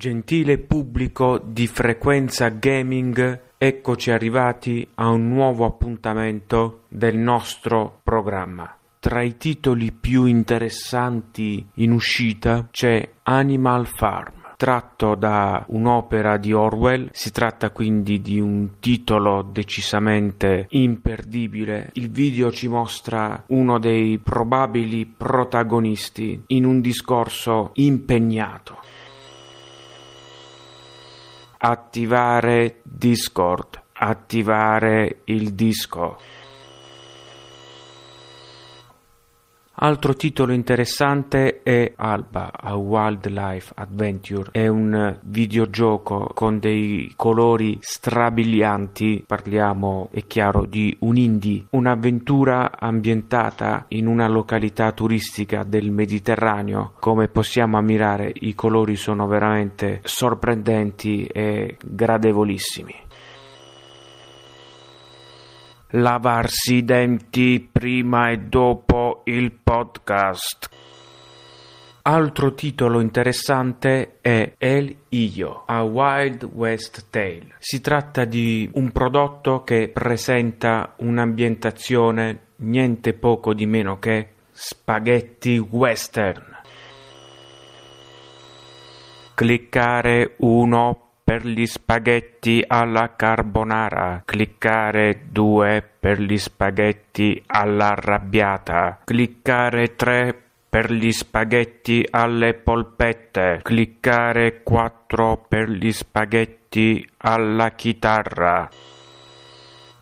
Gentile pubblico di frequenza gaming, eccoci arrivati a un nuovo appuntamento del nostro programma. Tra i titoli più interessanti in uscita c'è Animal Farm tratto da un'opera di Orwell, si tratta quindi di un titolo decisamente imperdibile. Il video ci mostra uno dei probabili protagonisti in un discorso impegnato. Attivare Discord. Attivare il disco. Altro titolo interessante è Alba, A Wildlife Adventure. È un videogioco con dei colori strabilianti. Parliamo, è chiaro, di un indie, un'avventura ambientata in una località turistica del Mediterraneo. Come possiamo ammirare, i colori sono veramente sorprendenti e gradevolissimi lavarsi i denti prima e dopo il podcast. Altro titolo interessante è El Io, A Wild West Tale. Si tratta di un prodotto che presenta un'ambientazione niente poco di meno che spaghetti western. Cliccare 1 per gli spaghetti alla carbonara, cliccare 2 per gli spaghetti all'arrabbiata, cliccare 3 per gli spaghetti alle polpette, cliccare 4 per gli spaghetti alla chitarra.